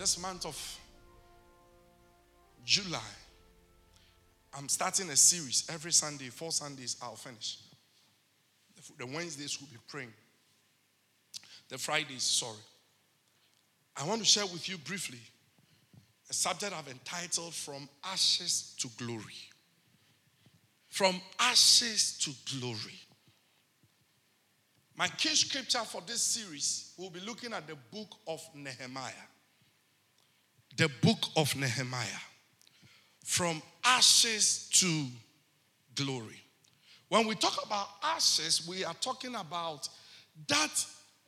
this month of July, I'm starting a series every Sunday, four Sundays, I'll finish. The Wednesdays will be praying. The Fridays, sorry. I want to share with you briefly a subject I've entitled From Ashes to Glory. From Ashes to Glory. My key scripture for this series, we'll be looking at the book of Nehemiah. The book of Nehemiah. From ashes to glory. When we talk about ashes, we are talking about that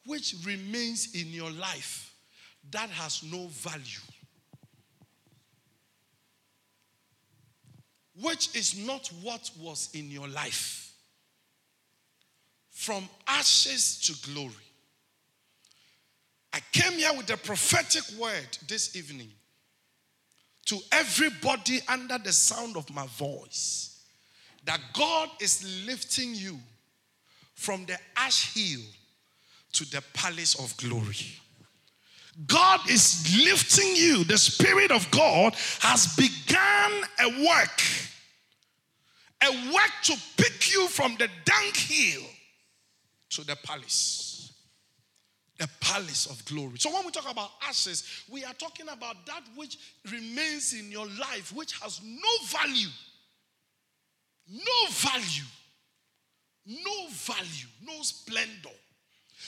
which remains in your life that has no value. Which is not what was in your life. From ashes to glory. I came here with a prophetic word this evening to everybody under the sound of my voice that God is lifting you from the ash hill to the palace of glory. God is lifting you. The Spirit of God has begun a work, a work to pick you from the dunghill to the palace, the palace of glory. So, when we talk about ashes, we are talking about that which remains in your life, which has no value. No value. No value. No splendor.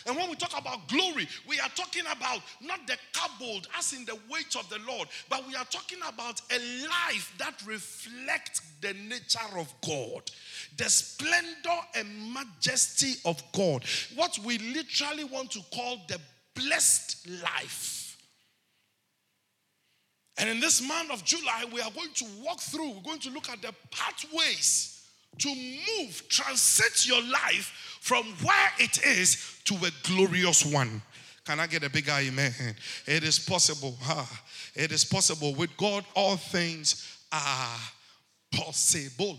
And when we talk about glory, we are talking about not the kabod as in the weight of the Lord, but we are talking about a life that reflects the nature of God, the splendor and majesty of God. What we literally want to call the blessed life. And in this month of July, we are going to walk through, we're going to look at the pathways to move, transit your life from where it is to a glorious one. Can I get a big amen? It is possible. Huh? It is possible. With God, all things are possible.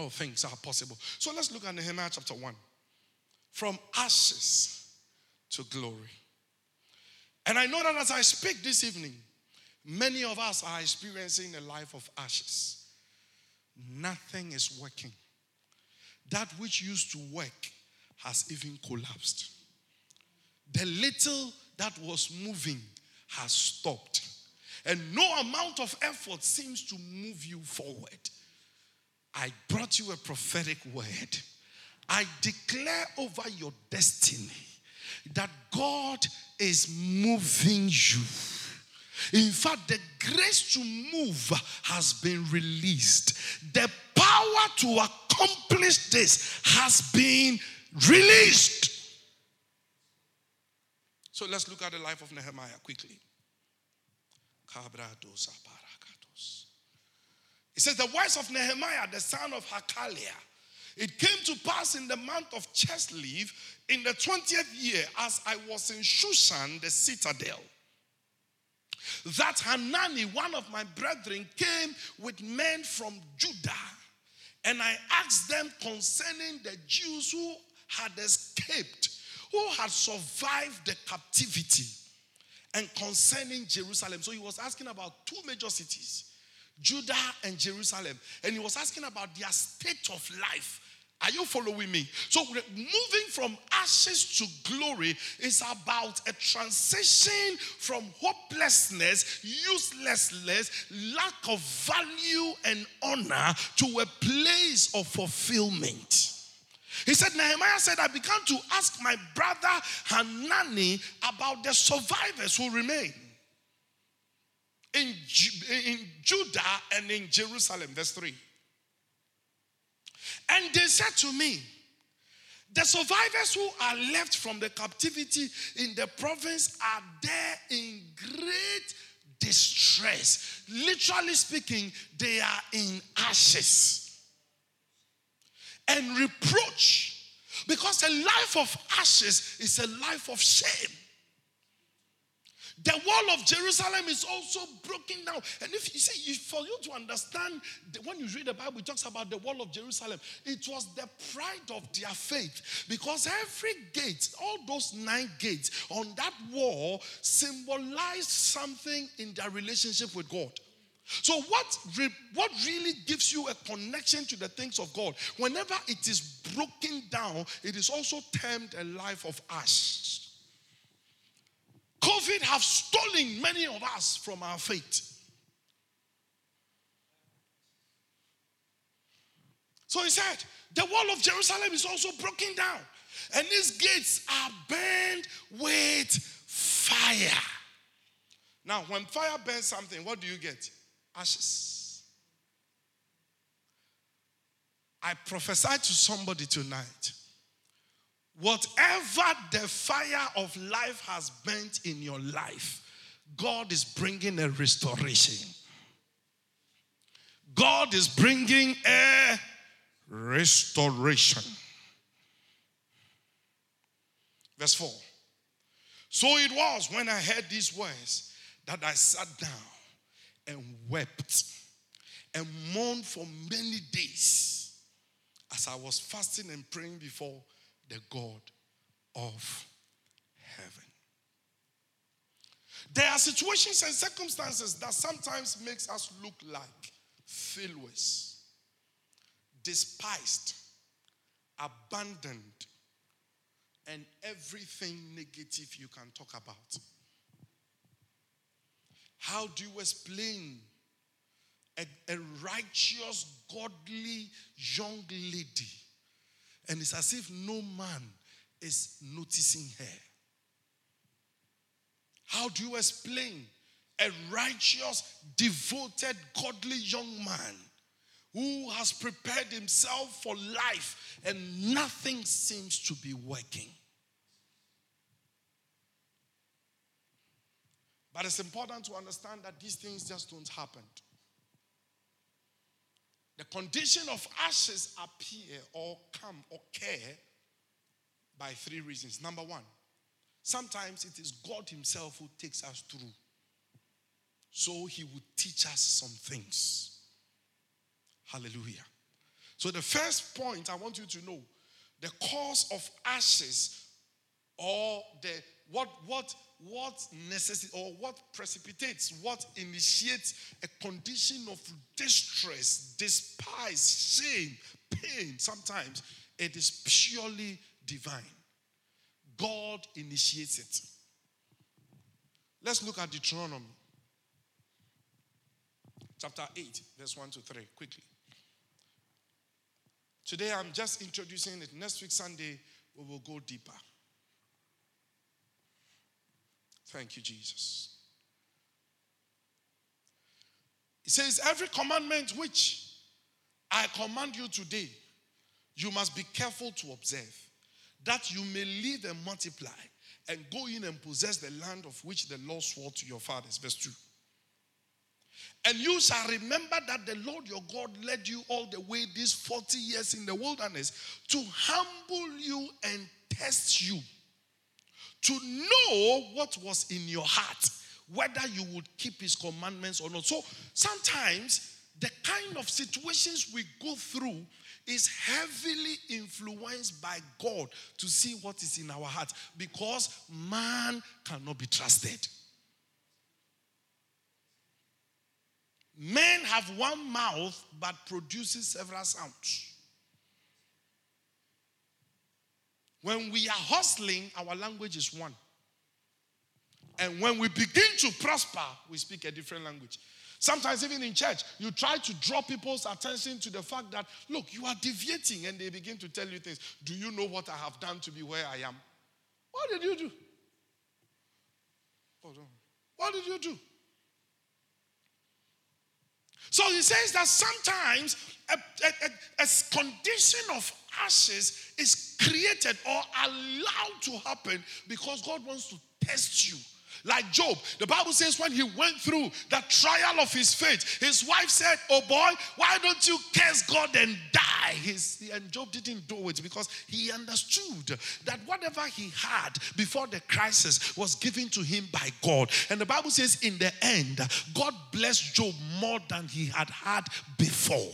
All things are possible. So let's look at Nehemiah chapter 1. From ashes to glory. And I know that as I speak this evening, many of us are experiencing a life of ashes nothing is working. That which used to work has even collapsed. The little that was moving has stopped. And no amount of effort seems to move you forward. I brought you a prophetic word. I declare over your destiny that God is moving you. In fact, the grace to move has been released. The power to accomplish this has been released. So let's look at the life of Nehemiah quickly. It says, The voice of Nehemiah, the son of Hachaliah. it came to pass in the month of Chislev in the 20th year as I was in Shushan, the citadel that Hanani, one of my brethren, came with men from Judah. And I asked them concerning the Jews who had escaped, who had survived the captivity, and concerning Jerusalem. So he was asking about two major cities, Judah and Jerusalem. And he was asking about their state of life are you following me? So, moving from ashes to glory is about a transition from hopelessness, uselessness, lack of value and honor to a place of fulfillment. He said, Nehemiah said, I began to ask my brother Hanani about the survivors who remain in, in Judah and in Jerusalem. Verse 3. And they said to me, the survivors who are left from the captivity in the province are there in great distress. Literally speaking, they are in ashes and reproach. Because a life of ashes is a life of shame. The wall of Jerusalem is also broken down. And if you see, for you to understand, when you read the Bible, it talks about the wall of Jerusalem. It was the pride of their faith because every gate, all those nine gates on that wall, symbolized something in their relationship with God. So, what, re- what really gives you a connection to the things of God? Whenever it is broken down, it is also termed a life of ash. COVID have stolen many of us from our faith. So he said, the wall of Jerusalem is also broken down, and these gates are burned with fire. Now, when fire burns something, what do you get? Ashes. I prophesy to somebody tonight Whatever the fire of life has burnt in your life, God is bringing a restoration. God is bringing a restoration. Verse 4. So it was when I heard these words that I sat down and wept and mourned for many days as I was fasting and praying before the God of heaven. There are situations and circumstances that sometimes makes us look like failures, despised, abandoned, and everything negative you can talk about. How do you explain a, a righteous, godly young lady and it's as if no man is noticing her. How do you explain a righteous, devoted, godly young man who has prepared himself for life and nothing seems to be working? But it's important to understand that these things just don't happen. The condition of ashes appear or come or care by three reasons. Number one, sometimes it is God Himself who takes us through. So He will teach us some things. Hallelujah. So, the first point I want you to know the cause of ashes or the what what what necessitates or what precipitates, what initiates a condition of distress, despise, shame, pain. Sometimes it is purely divine. God initiates it. Let's look at Deuteronomy chapter 8, verse 1 to 3, quickly. Today I'm just introducing it. Next week, Sunday, we will go deeper. Thank you, Jesus. He says, Every commandment which I command you today, you must be careful to observe, that you may live and multiply, and go in and possess the land of which the Lord swore to your fathers. Verse 2. And you shall remember that the Lord your God led you all the way these 40 years in the wilderness to humble you and test you to know what was in your heart, whether you would keep his commandments or not. So sometimes the kind of situations we go through is heavily influenced by God to see what is in our heart because man cannot be trusted. Men have one mouth but produces several sounds. When we are hustling, our language is one. And when we begin to prosper, we speak a different language. Sometimes, even in church, you try to draw people's attention to the fact that, look, you are deviating, and they begin to tell you things. Do you know what I have done to be where I am? What did you do? Hold on. What did you do? So he says that sometimes a, a, a, condition of ashes is created or allowed to happen because God wants to test you. Like Job, the Bible says when he went through the trial of his faith, his wife said, Oh boy, why don't you curse God and die? his, and Job didn't do it because he understood that whatever he had before the crisis was given to him by God. And the Bible says, in the end, God blessed Job more than he had had before.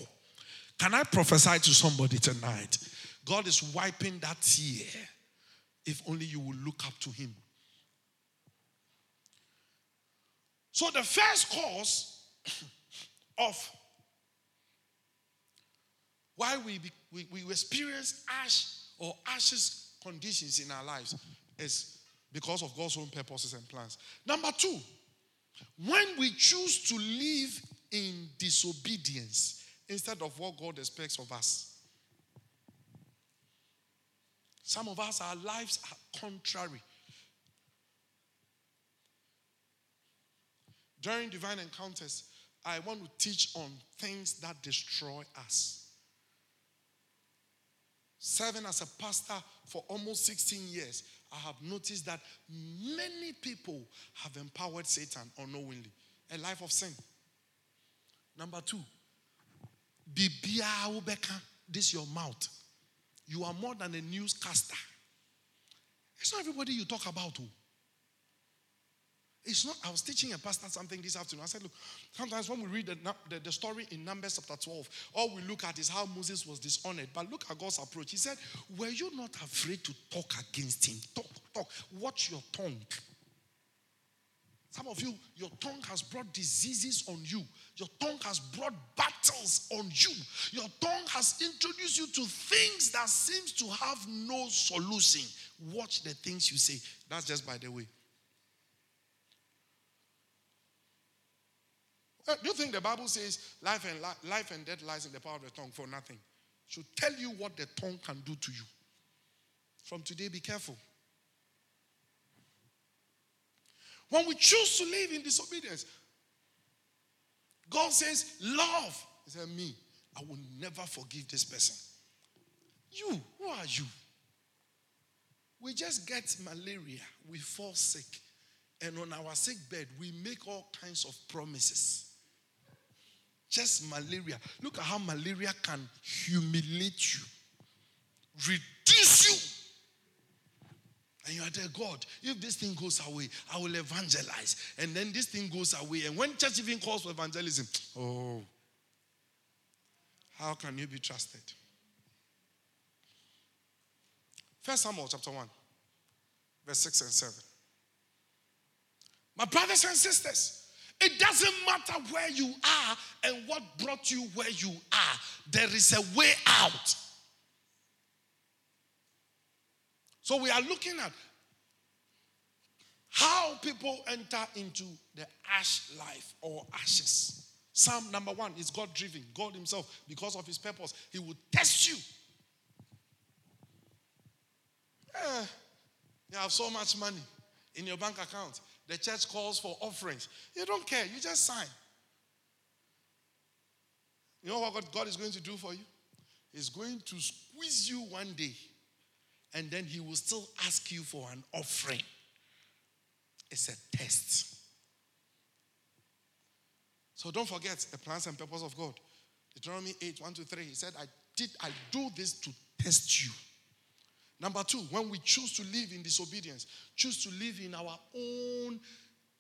Can I prophesy to somebody tonight? God is wiping that tear if only you will look up to him. So, the first cause of why we, we, we experience ash or ashes conditions in our lives is because of God's own purposes and plans. Number two, when we choose to live in disobedience instead of what God expects of us. Some of us, our lives are contrary. During divine encounters, I want to teach on things that destroy us. Serving as a pastor for almost 16 years, I have noticed that many people have empowered Satan unknowingly. A life of sin. Number two, this your mouth. You are more than a newscaster. It's not everybody you talk about. Who. It's not, I was teaching a pastor something this afternoon. I said, look, sometimes when we read the, the, the, story in Numbers chapter 12, all we look at is how Moses was dishonored. But look at God's approach. He said, Were you not afraid to talk against him? Talk, talk. Watch your tongue. Some of you, your tongue has brought diseases on you. Your tongue has brought battles on you. Your tongue has introduced you to things that seems to have no solution. Watch the things you say. That's just by the way. Uh, do you think the Bible says life and, li- life and death lies in the power of the tongue for nothing? Should tell you what the tongue can do to you. From today, be careful. When we choose to live in disobedience, God says, Love. He said, Me, I will never forgive this person. You, who are you? We just get malaria, we fall sick, and on our sick bed, we make all kinds of promises. Just malaria. Look at how malaria can humiliate you, reduce you. And you are there, God, if this thing goes away, I will evangelize. And then this thing goes away. And when church even calls for evangelism, oh, how can you be trusted? First Samuel chapter 1, verse 6 and 7. My brothers and sisters, it doesn't matter where you are and what brought you where you are, there is a way out. So we are looking at how people enter into the ash life or ashes. Psalm number one is God driven. God Himself, because of His purpose, He will test you. Eh, you have so much money in your bank account. The church calls for offerings. You don't care, you just sign. You know what God is going to do for you? He's going to squeeze you one day, and then He will still ask you for an offering. It's a test. So don't forget the plans and purpose of God. Deuteronomy 8 1 to 3. He said, I did I do this to test you. Number two, when we choose to live in disobedience, choose to live in our own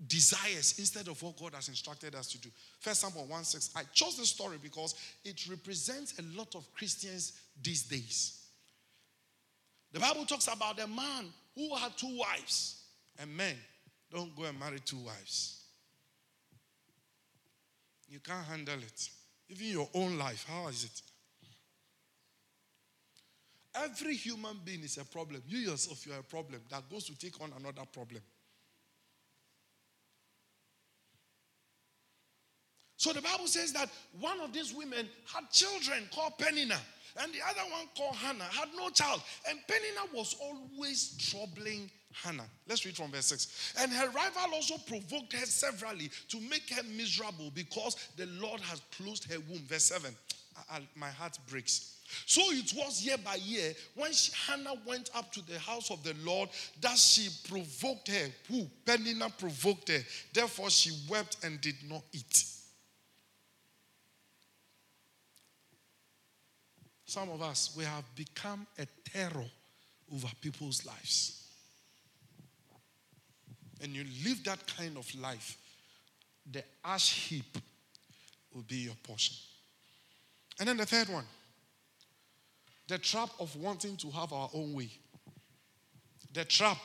desires instead of what God has instructed us to do. First Samuel 1 6. I chose this story because it represents a lot of Christians these days. The Bible talks about a man who had two wives. And men, don't go and marry two wives. You can't handle it. Even your own life, how is it? Every human being is a problem. You yourself, you're a problem that goes to take on another problem. So the Bible says that one of these women had children called Peninnah, and the other one called Hannah had no child. And Peninnah was always troubling Hannah. Let's read from verse 6. And her rival also provoked her severally to make her miserable because the Lord has closed her womb. Verse 7. I, I, my heart breaks. So it was year by year when she, Hannah went up to the house of the Lord that she provoked her. Who? Peninnah provoked her. Therefore she wept and did not eat. Some of us, we have become a terror over people's lives. And you live that kind of life, the ash heap will be your portion. And then the third one the trap of wanting to have our own way. The trap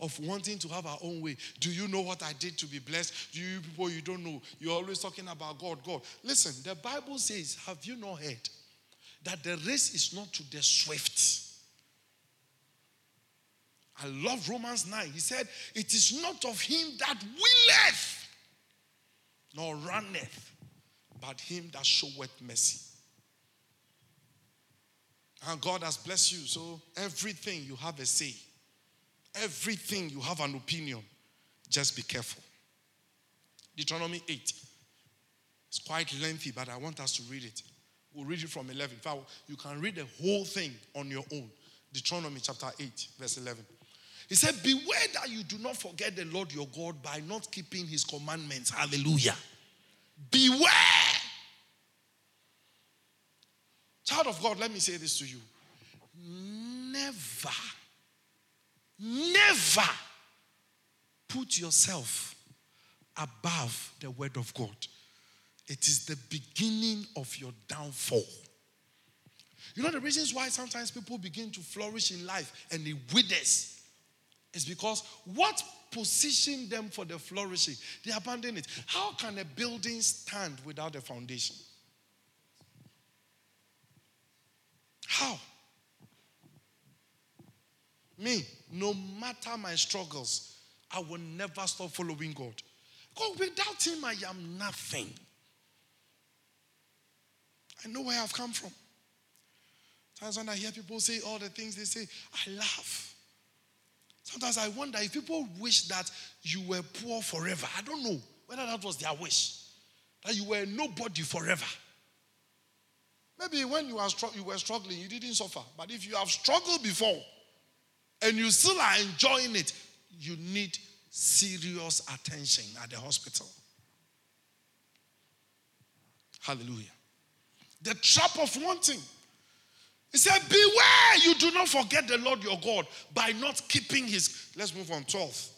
of wanting to have our own way. Do you know what I did to be blessed? Do you people you don't know? You're always talking about God, God. Listen, the Bible says, Have you not heard that the race is not to the swift? I love Romans 9. He said, It is not of him that willeth, nor runneth, but him that showeth mercy. And God has blessed you, so everything you have a say, everything you have an opinion, just be careful. Deuteronomy 8. It's quite lengthy, but I want us to read it. We'll read it from 11. In fact, you can read the whole thing on your own. Deuteronomy chapter 8, verse 11. He said, Beware that you do not forget the Lord your God by not keeping his commandments. Hallelujah. Beware. Child of God, let me say this to you. Never, never put yourself above the word of God. It is the beginning of your downfall. You know the reasons why sometimes people begin to flourish in life and it withers is because what positioned them for the flourishing, they abandon it. How can a building stand without a foundation? How? Me, no matter my struggles, I will never stop following God. God, without Him, I am nothing. I know where I've come from. Sometimes when I hear people say all the things they say, I laugh. Sometimes I wonder if people wish that you were poor forever. I don't know whether that was their wish, that you were nobody forever. Maybe when you, are you were struggling, you didn't suffer. But if you have struggled before and you still are enjoying it, you need serious attention at the hospital. Hallelujah. The trap of wanting. He said, Beware you do not forget the Lord your God by not keeping his. Let's move on. 12.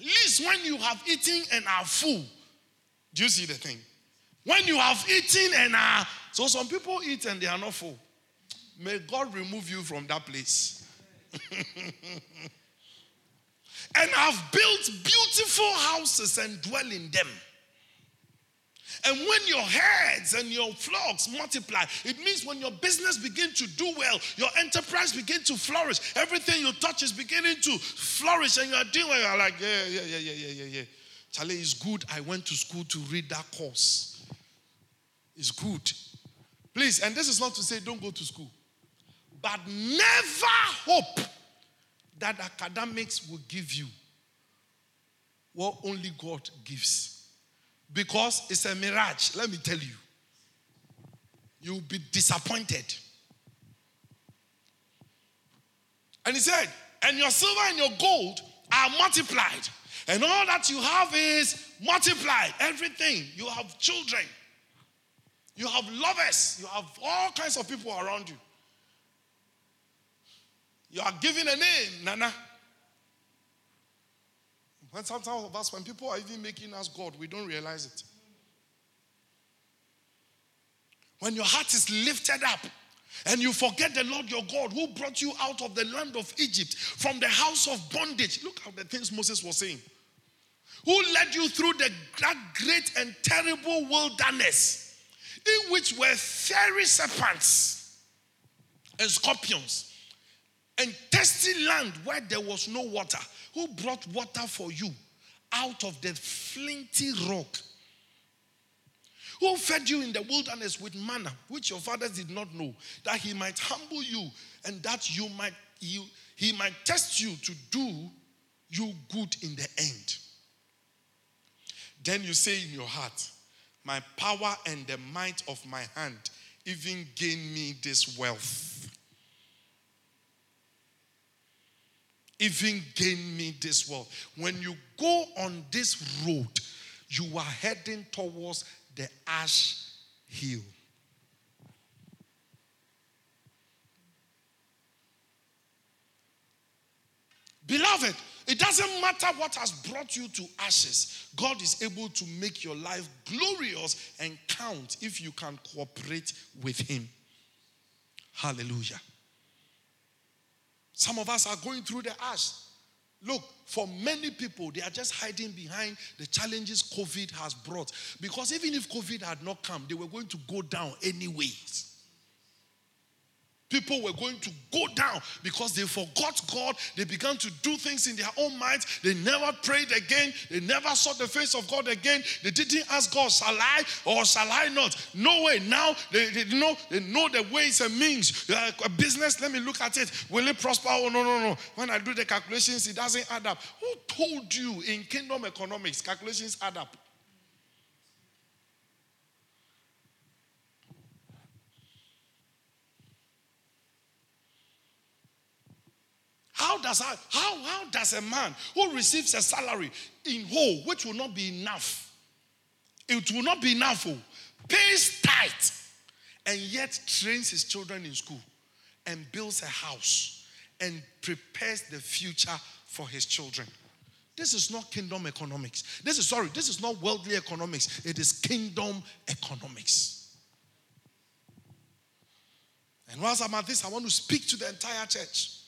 At least when you have eaten and are full. Do you see the thing? When you have eaten and are. So some people eat and they are not full. May God remove you from that place. and have built beautiful houses and dwell in them. And when your herds and your flocks multiply, it means when your business begin to do well, your enterprise begin to flourish, everything you touch is beginning to flourish, and you are doing well. You're like, yeah, yeah, yeah, yeah, yeah, yeah, yeah. Charlie, it's good. I went to school to read that course. It's good. Please, and this is not to say don't go to school, but never hope that academics will give you what only God gives because it's a mirage. Let me tell you. You'll be disappointed. And he said, and your silver and your gold are multiplied. And all that you have is multiplied. Everything. You have children. You have lovers. You have all kinds of people around you. You are given a name, Nana. When sometimes of us, when people are even making us God, we don't realize it. When your heart is lifted up and you forget the Lord your God who brought you out of the land of Egypt from the house of bondage. Look at the things Moses was saying. Who led you through the, that great and terrible wilderness in which were fiery serpents and scorpions and thirsty land where there was no water who brought water for you out of the flinty rock, who fed you in the wilderness with manna, which your fathers did not know, that he might humble you and that you might you, he might test you to do you good in the end. Then you say in your heart, my power and the might of my hand even gain me this wealth. Even gain me this wealth. When you go on this road, you are heading towards the ash hill. Beloved, it doesn't matter what has brought you to ashes. God is able to make your life glorious and count if you can cooperate with Him. Hallelujah. Some of us are going through the ash. Look, for many people, they are just hiding behind the challenges COVID has brought. Because even if COVID had not come, they were going to go down anyways. People were going to go down because they forgot God. They began to do things in their own minds. They never prayed again. They never saw the face of God again. They didn't ask God, shall I or shall I not? No way. Now they, they know they know the ways and means. Uh, a business, let me look at it. Will it prosper? Oh, no, no, no. When I do the calculations, it doesn't add up. Who told you in kingdom economics, calculations add up? How does I, how, how does a man who receives a salary in whole, which will not be enough, it will not be enough, oh, pays tight, and yet trains his children in school and builds a house and prepares the future for his children? This is not kingdom economics. This is sorry, this is not worldly economics. It is kingdom economics. And whilst I'm at this, I want to speak to the entire church.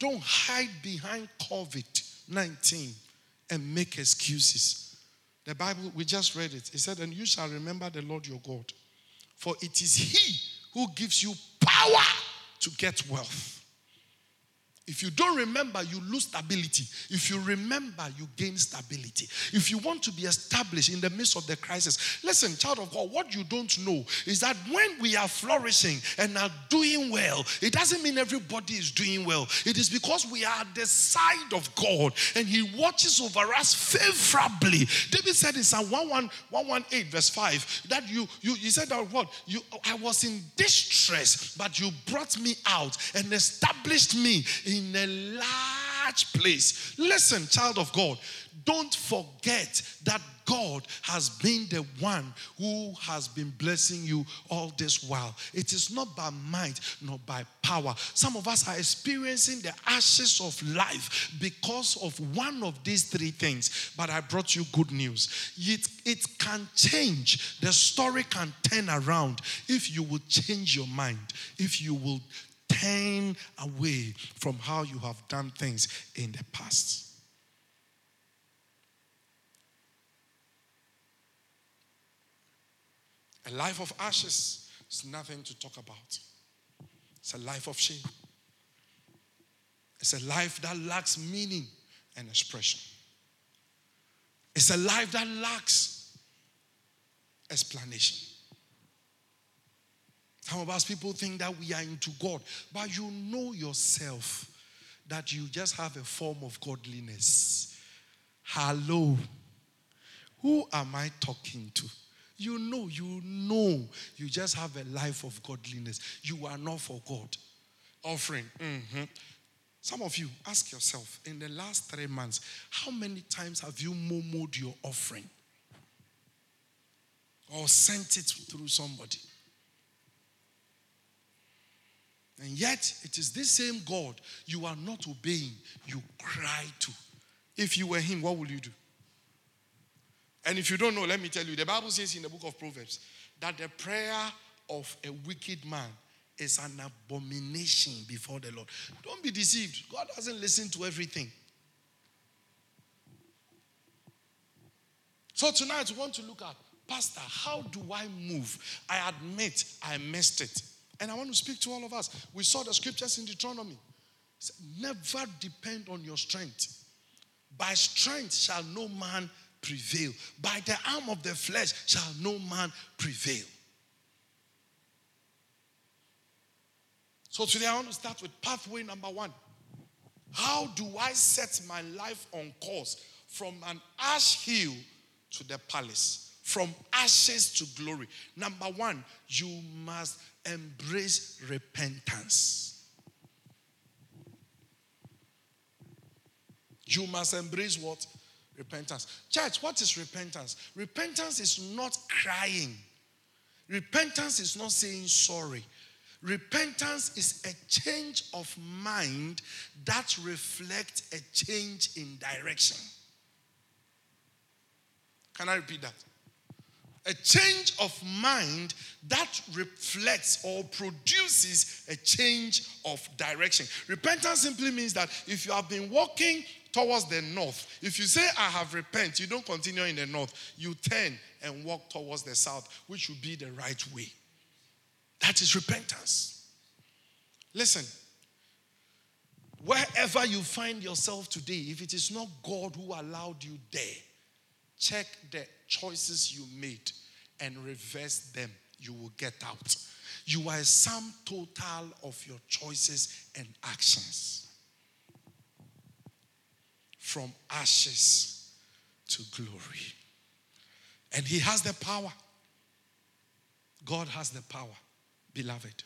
Don't hide behind COVID 19 and make excuses. The Bible, we just read it. It said, And you shall remember the Lord your God, for it is He who gives you power to get wealth. If you don't remember, you lose stability. If you remember, you gain stability. If you want to be established in the midst of the crisis, listen, child of God, what you don't know is that when we are flourishing and are doing well, it doesn't mean everybody is doing well. It is because we are at the side of God and He watches over us favorably. David said in Psalm 118, verse 5, that you, you, you said that what? You, I was in distress, but you brought me out and established me in in a large place. Listen, child of God, don't forget that God has been the one who has been blessing you all this while. It is not by might nor by power. Some of us are experiencing the ashes of life because of one of these three things. But I brought you good news. It, it can change, the story can turn around if you will change your mind, if you will turn away from how you have done things in the past. A life of ashes is nothing to talk about. It's a life of shame. It's a life that lacks meaning and expression. It's a life that lacks explanation. Some of us people think that we are into God, but you know yourself that you just have a form of godliness. Hello. Who am I talking to? You know, you know, you just have a life of godliness. You are not for God. Offering. Mm-hmm. Some of you, ask yourself in the last three months, how many times have you murmured your offering? Or sent it through somebody? And yet, it is this same God you are not obeying, you cry to. If you were Him, what would you do? And if you don't know, let me tell you the Bible says in the book of Proverbs that the prayer of a wicked man is an abomination before the Lord. Don't be deceived. God doesn't listen to everything. So tonight we want to look at, Pastor, how do I move? I admit I missed it. And I want to speak to all of us. We saw the scriptures in Deuteronomy. Said, Never depend on your strength. By strength shall no man prevail. By the arm of the flesh shall no man prevail. So today I want to start with pathway number one. How do I set my life on course from an ash hill to the palace? From ashes to glory. Number one, you must embrace repentance. You must embrace what? Repentance. Church, what is repentance? Repentance is not crying. Repentance is not saying sorry. Repentance is a change of mind that reflects a change in direction. Can I repeat that? A change of mind that reflects or produces a change of direction. Repentance simply means that if you have been walking towards the north, if you say, I have repent, you don't continue in the north, you turn and walk towards the south, which would be the right way. That is repentance. Listen, wherever you find yourself today, if it is not God who allowed you there, check the choices you made and reverse them. You will get out. You are a sum total of your choices and actions. From ashes to glory. And He has the power. God has the power beloved.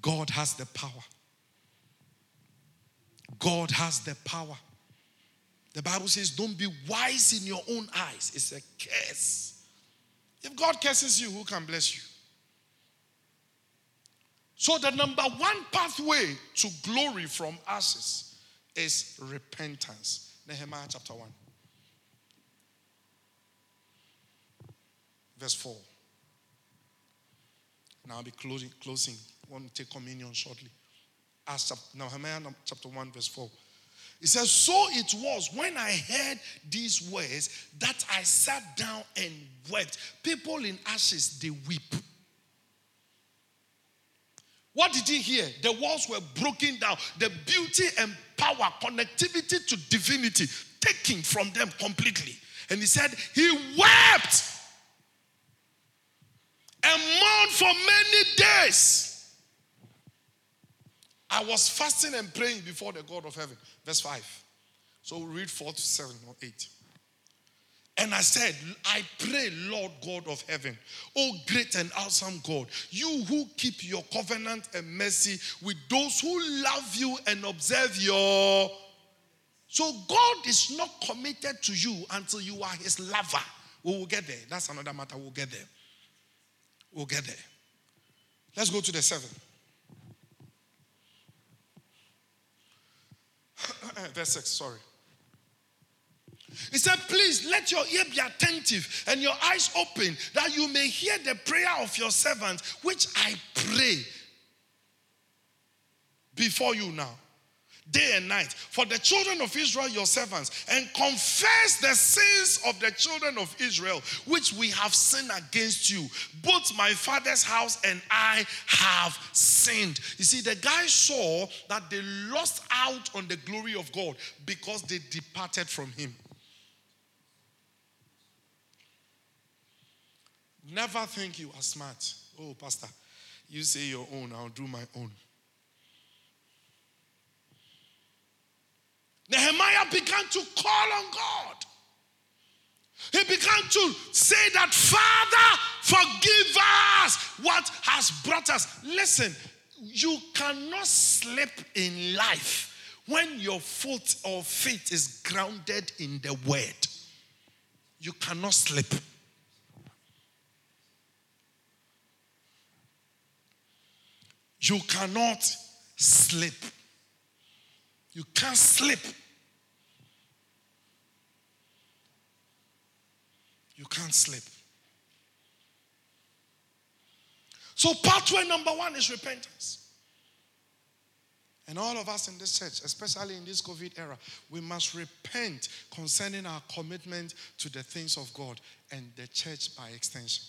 God has the power. God has the power. The Bible says, don't be wise in your own eyes. It's a curse. If God curses you, who can bless you? So, the number one pathway to glory from ashes is repentance. Nehemiah chapter 1, verse 4. Now I'll be closing. closing. I want to take communion shortly. Acts Nehemiah chapter 1, verse 4. It says, So it was when I heard these words that I sat down and wept. People in ashes, they weep. What did he hear? The walls were broken down. The beauty and power, connectivity to divinity, taken from them completely. And he said, He wept and mourned for many days. I was fasting and praying before the God of heaven. Verse 5. So we'll read 4 to 7 or 8. And I said, I pray, Lord God of heaven, oh great and awesome God, you who keep your covenant and mercy with those who love you and observe your. So God is not committed to you until you are his lover. We will get there. That's another matter. We'll get there. We'll get there. Let's go to the seven. Verse 6, sorry. He said, Please let your ear be attentive and your eyes open that you may hear the prayer of your servant, which I pray before you now day and night for the children of Israel, your servants, and confess the sins of the children of Israel, which we have sinned against you. Both my father's house and I have sinned. You see, the guy saw that they lost out on the glory of God because they departed from him. Never think you are smart. Oh, Pastor, you say your own, I'll do my own. Nehemiah began to call on God. He began to say that, Father, forgive us what has brought us. Listen, you cannot slip in life when your foot or feet is grounded in the word. You cannot slip. You cannot slip. You can't sleep. You can't sleep. So, pathway number one is repentance. And all of us in this church, especially in this COVID era, we must repent concerning our commitment to the things of God and the church by extension.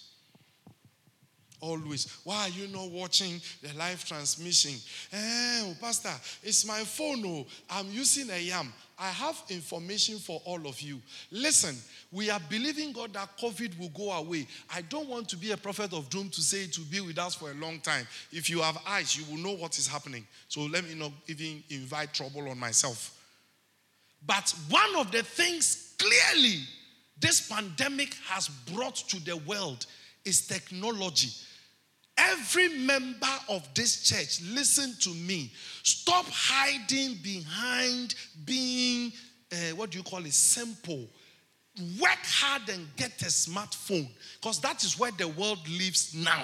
Always. Why are you not watching the live transmission? Eh, Pastor, it's my phone. Oh, I'm using a yam. I have information for all of you. Listen, we are believing God that COVID will go away. I don't want to be a prophet of doom to say it will be with us for a long time. If you have eyes, you will know what is happening. So let me not even invite trouble on myself. But one of the things clearly this pandemic has brought to the world is technology. Every member of this church, listen to me. Stop hiding behind being, uh, what do you call it, simple. Work hard and get a smartphone because that is where the world lives now.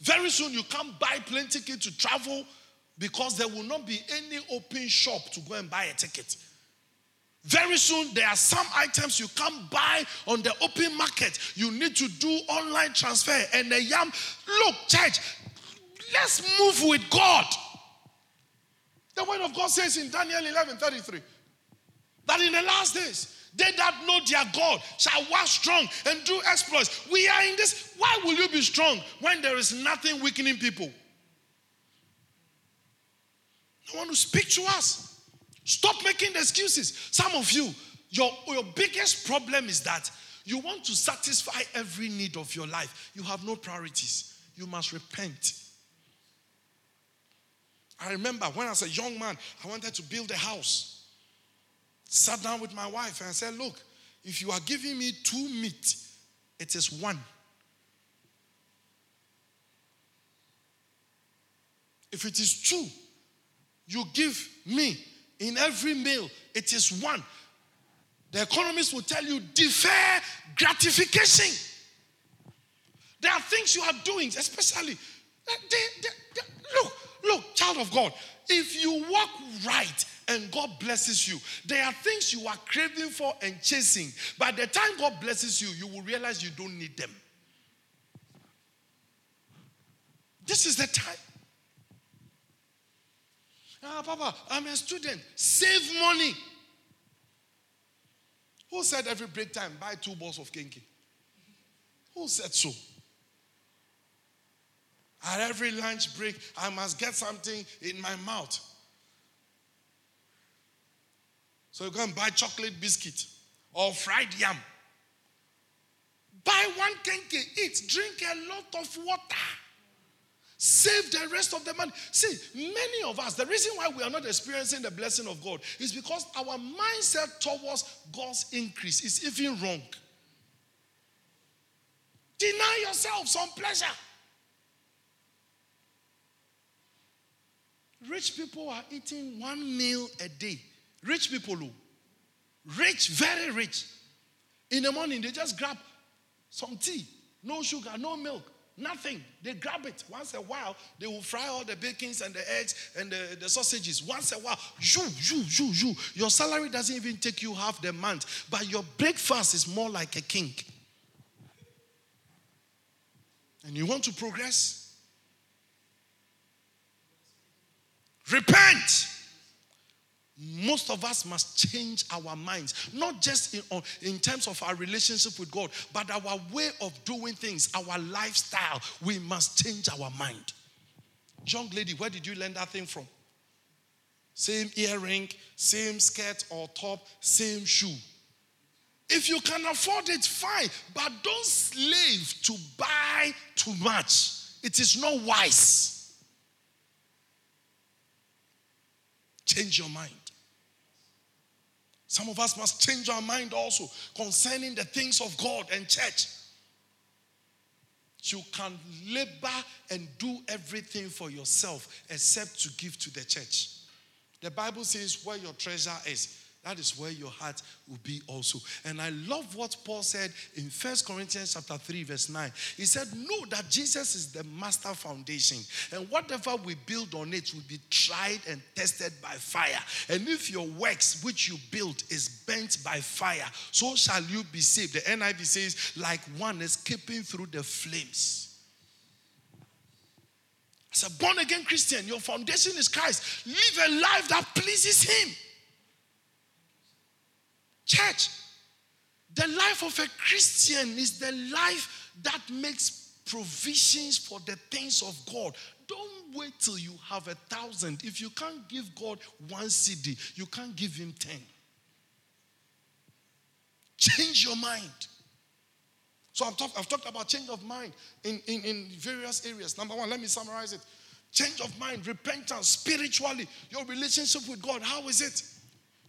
Very soon you can't buy plane ticket to travel because there will not be any open shop to go and buy a ticket. Very soon, there are some items you can't buy on the open market. You need to do online transfer. And the yam, look, church, let's move with God. The word of God says in Daniel 11 33 that in the last days, they that know their God shall walk strong and do exploits. We are in this. Why will you be strong when there is nothing weakening people? I want to speak to us. Stop making excuses. Some of you, your, your biggest problem is that you want to satisfy every need of your life. You have no priorities. You must repent. I remember when I was a young man, I wanted to build a house. Sat down with my wife and I said, Look, if you are giving me two meat, it is one. If it is two, you give me in every meal, it is one. The economists will tell you defer gratification. There are things you are doing, especially. Eh, they, they, they, look, look, child of God, if you walk right and God blesses you, there are things you are craving for and chasing. By the time God blesses you, you will realize you don't need them. This is the time. Ah, Papa, I'm a student. Save money. Who said every break time buy two balls of kenkey? Who said so? At every lunch break, I must get something in my mouth. So you and buy chocolate biscuit or fried yam. Buy one kenkey, eat, drink a lot of water. Save the rest of the money. See, many of us, the reason why we are not experiencing the blessing of God is because our mindset towards God's increase is even wrong. Deny yourself some pleasure. Rich people are eating one meal a day. Rich people, who? Rich, very rich. In the morning, they just grab some tea, no sugar, no milk. Nothing. They grab it. Once a while, they will fry all the bacons and the eggs and the, the sausages. Once a while, you, you, you, you. Your salary doesn't even take you half the month, but your breakfast is more like a king. And you want to progress? Repent most of us must change our minds, not just in, in terms of our relationship with God, but our way of doing things, our lifestyle. We must change our mind. Young lady, where did you learn that thing from? Same earring, same skirt or top, same shoe. If you can afford it, fine, but don't slave to buy too much. It is not wise. Change your mind. Some of us must change our mind also concerning the things of God and church. You can labor and do everything for yourself except to give to the church. The Bible says, Where your treasure is, that is where your heart will be also. And I love what Paul said in First Corinthians chapter 3, verse 9. He said, Know that Jesus is the master foundation, and whatever we build on it will be tried and tested by fire. And if your works which you build is bent by fire, so shall you be saved. The NIV says, like one escaping through the flames. As a born again Christian, your foundation is Christ. Live a life that pleases Him. Church, the life of a Christian is the life that makes provisions for the things of God. Don't wait till you have a thousand. If you can't give God one cedi, you can't give Him ten. Change your mind. So I've talked, I've talked about change of mind in, in, in various areas. Number one, let me summarize it. Change of mind, repentance, spiritually, your relationship with God. How is it?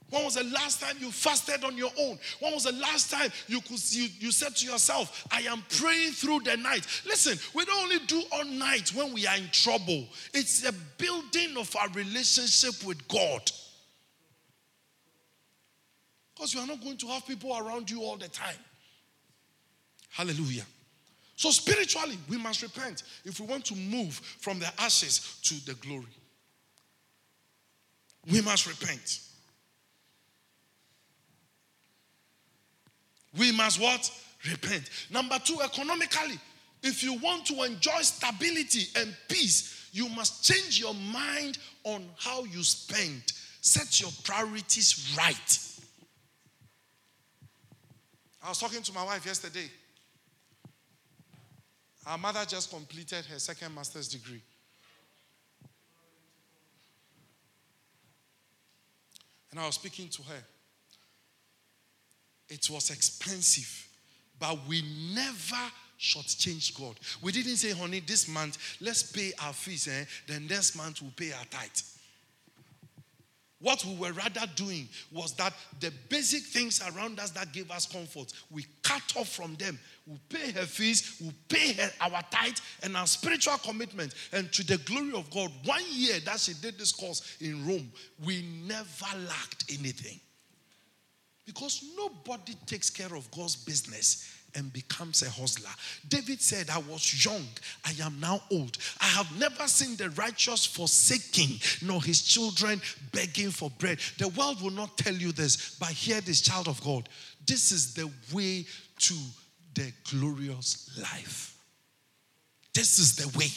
When was the last time you fasted on your own? When was the last time you could you, you said to yourself, I am praying through the night? Listen, we don't only do all night when we are in trouble. It's a building of our relationship with God. Because you are not going to have people around you all the time. Hallelujah. So, spiritually, we must repent if we want to move from the ashes to the glory. We must repent. We must what? Repent. Number two, economically, if you want to enjoy stability and peace, you must change your mind on how you spend. Set your priorities right. I was talking to my wife yesterday. Our mother just completed her second master's degree. And I was speaking to her. It was expensive, but we never shortchanged God. We didn't say, honey, this month, let's pay our fees, eh? then next month we'll pay our tithe. What we were rather doing was that the basic things around us that gave us comfort, we cut off from them. We pay her fees, we pay her our tithe and our spiritual commitment. And to the glory of God, one year that she did this course in Rome, we never lacked anything. Because nobody takes care of God's business and becomes a hustler. David said, I was young, I am now old. I have never seen the righteous forsaking, nor his children begging for bread. The world will not tell you this, but hear this, child of God. This is the way to the glorious life. This is the way.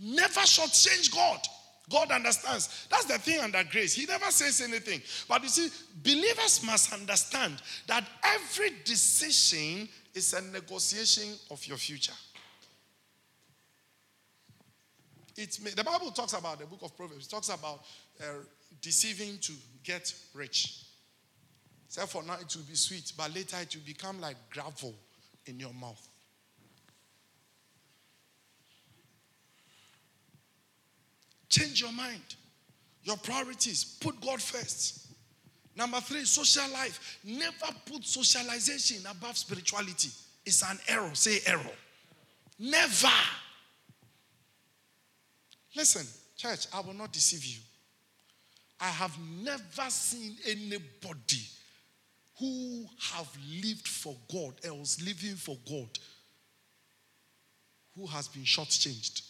Never shortchange God. God understands. That's the thing under grace. He never says anything. But you see, believers must understand that every decision is a negotiation of your future. It's, the Bible talks about the book of Proverbs, it talks about uh, deceiving to get rich. So for now it will be sweet, but later it will become like gravel in your mouth. Change your mind, your priorities. Put God first. Number three, social life. Never put socialization above spirituality. It's an error. Say error. Never. Listen, church, I will not deceive you. I have never seen anybody who have lived for God, else living for God, who has been shortchanged.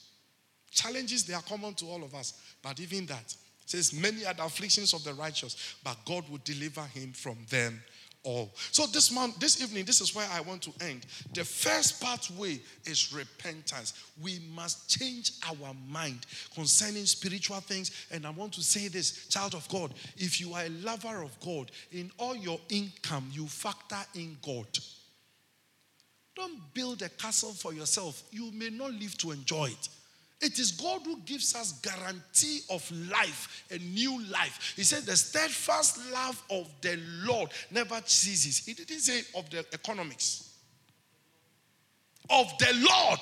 Challenges, they are common to all of us. But even that says, many are the afflictions of the righteous, but God will deliver him from them all. So this month, this evening, this is where I want to end. The first pathway is repentance. We must change our mind concerning spiritual things. And I want to say this, child of God, if you are a lover of God, in all your income, you factor in God. Don't build a castle for yourself. You may not live to enjoy it. It is God who gives us guarantee of life, a new life. He said the steadfast love of the Lord never ceases. He didn't say of the economics. Of the Lord.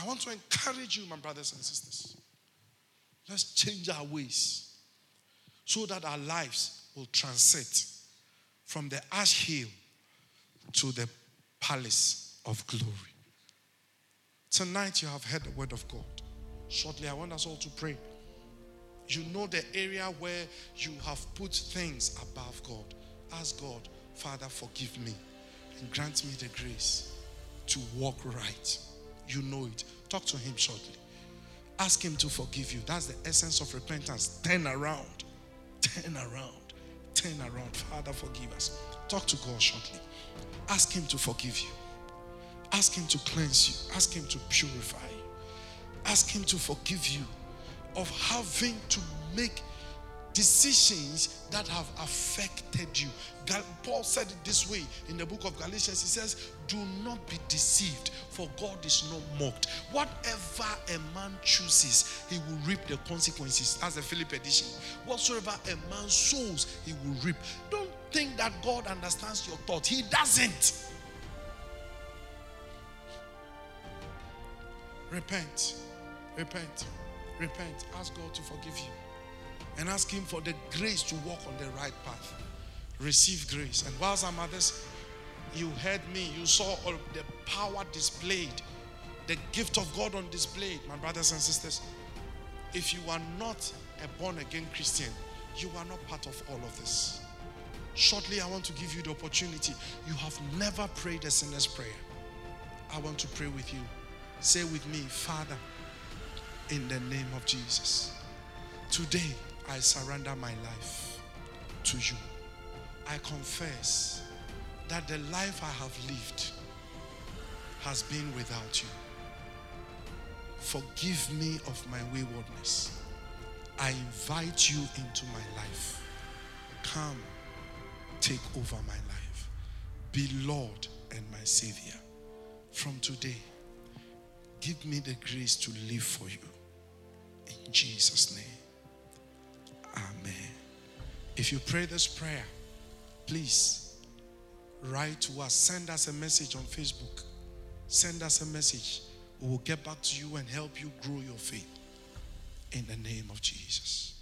I want to encourage you, my brothers and sisters. Let's change our ways so that our lives will transit from the ash hill to the palace of glory. Tonight you have heard the word of God. Shortly, I want us all to pray. You know the area where you have put things above God. Ask God, Father, forgive me and grant me the grace to walk right. You know it. Talk to Him shortly. Ask Him to forgive you. That's the essence of repentance. Turn around. Turn around. Turn around. Father, forgive us. Talk to God shortly. Ask Him to forgive you. Ask Him to cleanse you. Ask Him to purify you. Ask Him to forgive you of having to make decisions that have affected you. Paul said it this way in the book of Galatians. He says, Do not be deceived, for God is not mocked. Whatever a man chooses, he will reap the consequences. As the Philip edition. Whatsoever a man sows, he will reap. Don't think that God understands your thought. He doesn't. Repent. Repent. Repent. Ask God to forgive you. And ask Him for the grace to walk on the right path. Receive grace. And while some others, you heard me, you saw all the power displayed, the gift of God on display, my brothers and sisters. If you are not a born again Christian, you are not part of all of this. Shortly, I want to give you the opportunity. You have never prayed a sinner's prayer. I want to pray with you. Say with me, Father, in the name of Jesus. Today, I surrender my life to you. I confess that the life I have lived has been without you. Forgive me of my waywardness. I invite you into my life. Come, take over my life. Be Lord and my Savior. From today, give me the grace to live for you. In Jesus' name. Amen. If you pray this prayer, please write to us. Send us a message on Facebook. Send us a message. We will get back to you and help you grow your faith. In the name of Jesus.